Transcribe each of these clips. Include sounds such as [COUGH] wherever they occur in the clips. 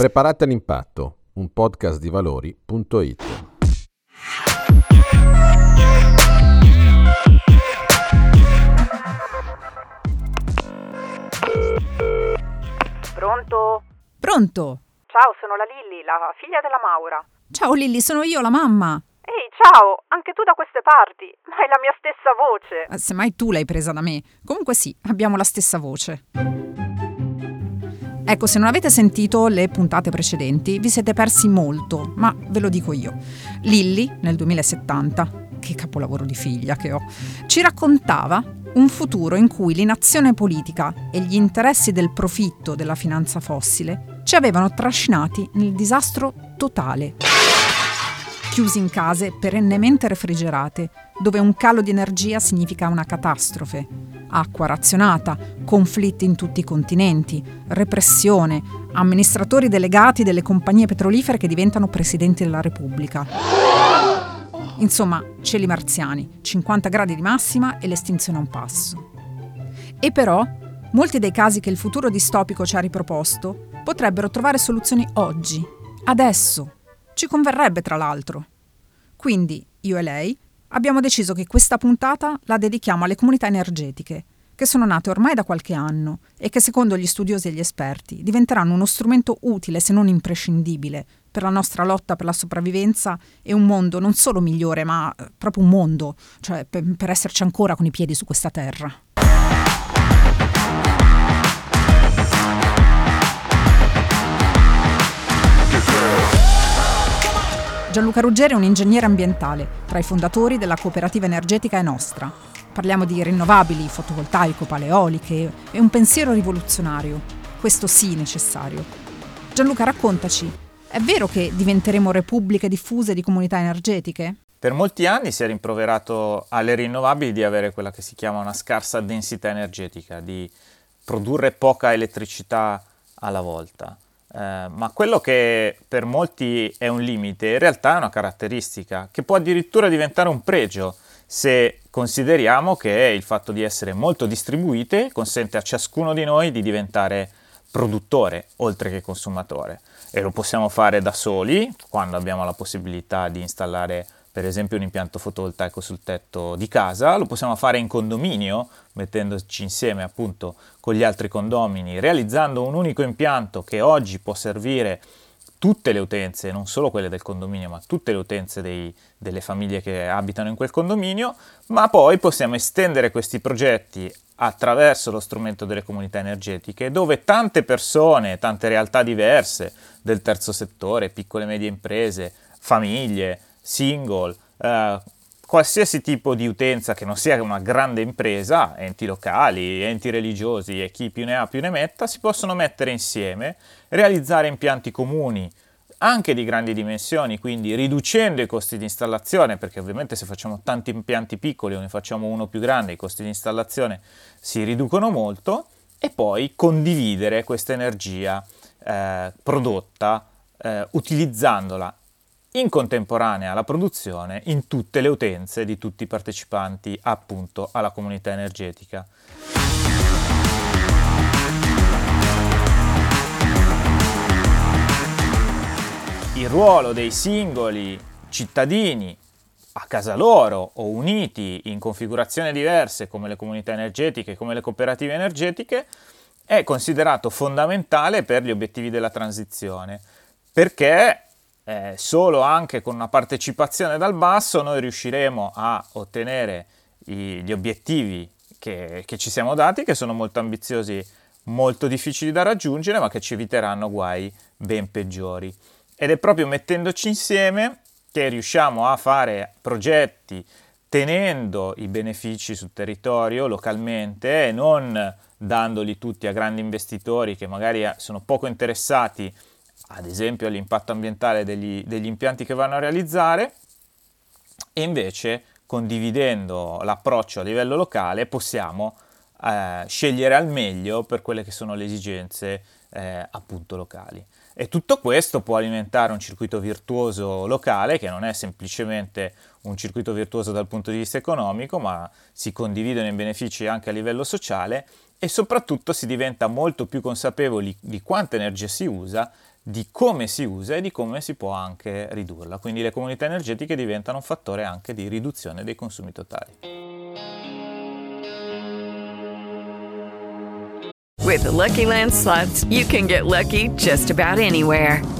Preparate all'impatto, un podcast di valori.it. Pronto? Pronto? Ciao, sono la Lilly, la figlia della Maura. Ciao Lilly, sono io, la mamma. Ehi, ciao, anche tu da queste parti, ma è la mia stessa voce. Eh, Semmai tu l'hai presa da me. Comunque sì, abbiamo la stessa voce. Ecco, se non avete sentito le puntate precedenti, vi siete persi molto, ma ve lo dico io. Lilly, nel 2070, che capolavoro di figlia che ho, ci raccontava un futuro in cui l'inazione politica e gli interessi del profitto della finanza fossile ci avevano trascinati nel disastro totale. Chiusi in case perennemente refrigerate, dove un calo di energia significa una catastrofe, acqua razionata, conflitti in tutti i continenti, repressione, amministratori delegati delle compagnie petrolifere che diventano presidenti della Repubblica. Insomma, cieli marziani, 50 gradi di massima e l'estinzione a un passo. E però, molti dei casi che il futuro distopico ci ha riproposto potrebbero trovare soluzioni oggi, adesso. Ci converrebbe, tra l'altro. Quindi, io e lei abbiamo deciso che questa puntata la dedichiamo alle comunità energetiche, che sono nate ormai da qualche anno e che secondo gli studiosi e gli esperti diventeranno uno strumento utile se non imprescindibile per la nostra lotta per la sopravvivenza e un mondo non solo migliore, ma eh, proprio un mondo, cioè per, per esserci ancora con i piedi su questa terra. Gianluca Ruggeri è un ingegnere ambientale, tra i fondatori della cooperativa energetica È Nostra. Parliamo di rinnovabili, fotovoltaico, paleoliche e un pensiero rivoluzionario, questo sì necessario. Gianluca, raccontaci, è vero che diventeremo repubbliche diffuse di comunità energetiche? Per molti anni si è rimproverato alle rinnovabili di avere quella che si chiama una scarsa densità energetica, di produrre poca elettricità alla volta. Eh, ma quello che per molti è un limite, in realtà è una caratteristica che può addirittura diventare un pregio se consideriamo che il fatto di essere molto distribuite consente a ciascuno di noi di diventare produttore oltre che consumatore. E lo possiamo fare da soli quando abbiamo la possibilità di installare per esempio un impianto fotovoltaico sul tetto di casa, lo possiamo fare in condominio, mettendoci insieme appunto con gli altri condomini, realizzando un unico impianto che oggi può servire tutte le utenze, non solo quelle del condominio, ma tutte le utenze dei, delle famiglie che abitano in quel condominio, ma poi possiamo estendere questi progetti attraverso lo strumento delle comunità energetiche, dove tante persone, tante realtà diverse del terzo settore, piccole e medie imprese, famiglie, single, eh, qualsiasi tipo di utenza che non sia una grande impresa, enti locali, enti religiosi e chi più ne ha più ne metta, si possono mettere insieme, realizzare impianti comuni anche di grandi dimensioni, quindi riducendo i costi di installazione, perché ovviamente se facciamo tanti impianti piccoli o ne facciamo uno più grande, i costi di installazione si riducono molto, e poi condividere questa energia eh, prodotta eh, utilizzandola in contemporanea alla produzione in tutte le utenze di tutti i partecipanti appunto alla comunità energetica. Il ruolo dei singoli cittadini a casa loro o uniti in configurazioni diverse come le comunità energetiche, come le cooperative energetiche, è considerato fondamentale per gli obiettivi della transizione, perché eh, solo anche con una partecipazione dal basso noi riusciremo a ottenere i, gli obiettivi che, che ci siamo dati, che sono molto ambiziosi, molto difficili da raggiungere, ma che ci eviteranno guai ben peggiori. Ed è proprio mettendoci insieme che riusciamo a fare progetti tenendo i benefici sul territorio localmente e non dandoli tutti a grandi investitori che magari sono poco interessati ad esempio all'impatto ambientale degli, degli impianti che vanno a realizzare e invece condividendo l'approccio a livello locale possiamo eh, scegliere al meglio per quelle che sono le esigenze eh, appunto locali. E tutto questo può alimentare un circuito virtuoso locale che non è semplicemente un circuito virtuoso dal punto di vista economico, ma si condividono i benefici anche a livello sociale e soprattutto si diventa molto più consapevoli di quanta energia si usa, di come si usa e di come si può anche ridurla. Quindi le comunità energetiche diventano un fattore anche di riduzione dei consumi totali. With the Lucky Land slots, you can get lucky just about anywhere.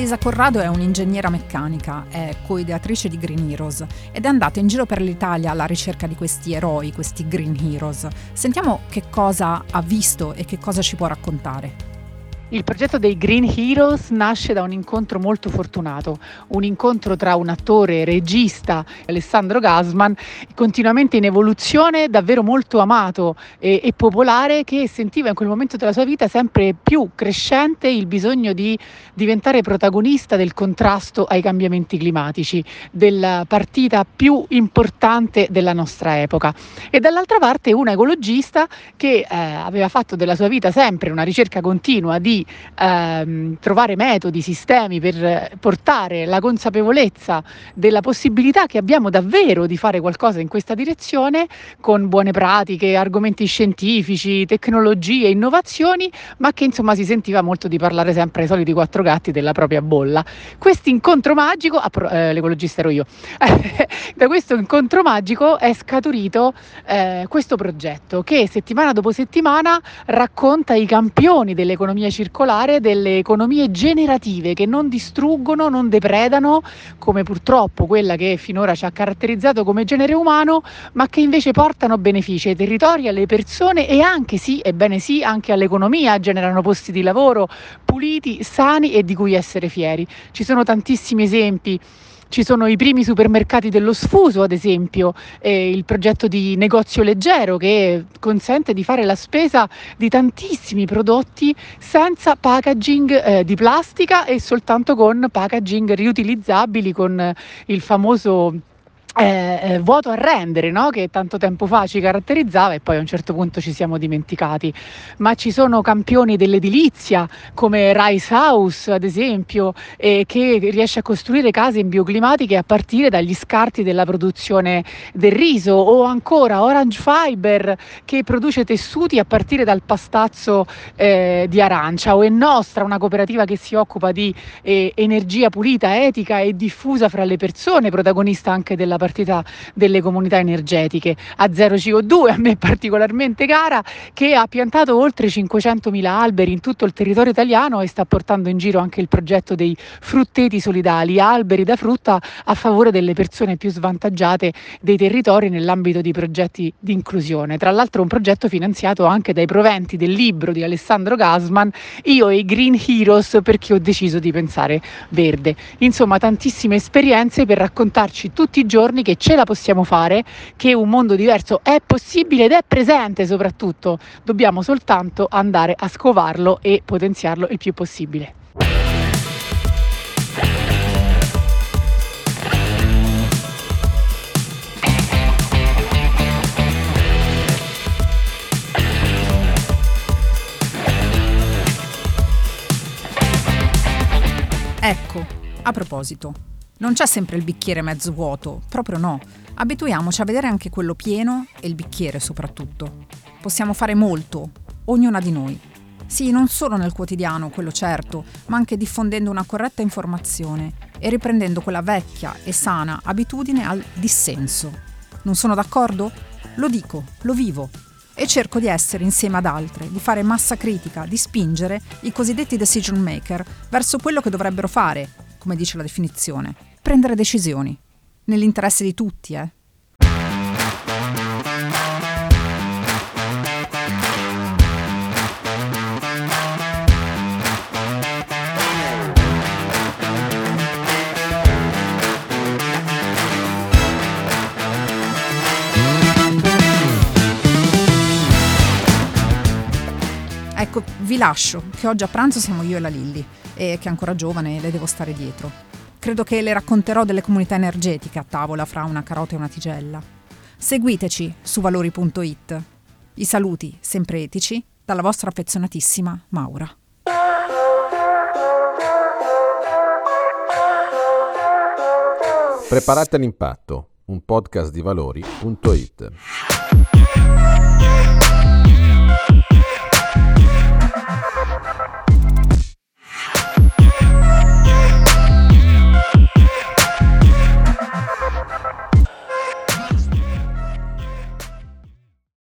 Annalisa Corrado è un'ingegnera meccanica, è coideatrice di Green Heroes ed è andata in giro per l'Italia alla ricerca di questi eroi, questi Green Heroes. Sentiamo che cosa ha visto e che cosa ci può raccontare. Il progetto dei Green Heroes nasce da un incontro molto fortunato, un incontro tra un attore, regista, Alessandro Gasman, continuamente in evoluzione, davvero molto amato e, e, popolare, che sentiva in quel momento della sua vita sempre più crescente il bisogno di diventare protagonista del contrasto ai cambiamenti climatici, della partita più importante della nostra epoca. E dall'altra parte un ecologista che eh, aveva fatto della sua vita sempre una ricerca continua di ehm, trovare metodi, sistemi per portare la consapevolezza della possibilità che abbiamo davvero di fare qualcosa in questa direzione con buone pratiche, argomenti scientifici, tecnologie, innovazioni, ma che insomma si sentiva molto di parlare sempre ai soliti quattro gatti della propria bolla. Questo incontro magico, ah, eh, l'ecologista ero io, [LAUGHS] da questo incontro magico è scaturito eh, questo progetto che settimana dopo settimana racconta i campioni dell'economia circolare circolare delle economie generative che non distruggono, non depredano, come purtroppo quella che finora ci ha caratterizzato come genere umano, ma che invece portano benefici ai territori, alle persone e anche sì, ebbene sì, anche all'economia, generano posti di lavoro puliti, sani e di cui essere fieri. Ci sono tantissimi esempi ci sono i primi supermercati dello sfuso, ad esempio, eh, il progetto di negozio leggero che consente di fare la spesa di tantissimi prodotti senza packaging eh, di plastica e soltanto con packaging riutilizzabili con il famoso eh, eh, vuoto a rendere, no? che tanto tempo fa ci caratterizzava e poi a un certo punto ci siamo dimenticati. Ma ci sono campioni dell'edilizia come Rice House, ad esempio, eh, che riesce a costruire case in bioclimatiche a partire dagli scarti della produzione del riso, o ancora Orange Fiber che produce tessuti a partire dal pastazzo eh, di arancia, o è Nostra, una cooperativa che si occupa di eh, energia pulita, etica e diffusa fra le persone, protagonista anche della partita delle comunità energetiche a zero CO2, a me particolarmente cara, che ha piantato oltre 500.000 alberi in tutto il territorio italiano e sta portando in giro anche il progetto dei frutteti solidali, alberi da frutta a favore delle persone più svantaggiate dei territori nell'ambito di progetti di inclusione. Tra l'altro un progetto finanziato anche dai proventi del libro di Alessandro Gasman, Io e i Green Heroes perché ho deciso di pensare verde. Insomma, tantissime esperienze per raccontarci tutti i giorni giorni che ce la possiamo fare, che un mondo diverso è possibile ed è presente soprattutto. Dobbiamo soltanto andare a scovarlo e potenziarlo il più possibile. A proposito, non c'è sempre il bicchiere mezzo vuoto, proprio no. Abituiamoci a vedere anche quello pieno e il bicchiere soprattutto. Possiamo fare molto, ognuna di noi. Sì, non solo nel quotidiano, quello certo, ma anche diffondendo una corretta informazione e riprendendo quella vecchia e sana abitudine al dissenso. Non sono d'accordo? Lo dico, lo vivo e cerco di essere insieme ad altre, di fare massa critica, di spingere i cosiddetti decision maker verso quello che dovrebbero fare, come dice la definizione, prendere decisioni. Nell'interesse di tutti, eh. Ecco, vi lascio, che oggi a pranzo siamo io e la Lilly, e che è ancora giovane le devo stare dietro. Credo che le racconterò delle comunità energetiche a tavola fra una carota e una tigella. Seguiteci su valori.it. I saluti, sempre etici, dalla vostra affezionatissima Maura. Preparate all'impatto, un podcast di valori.it.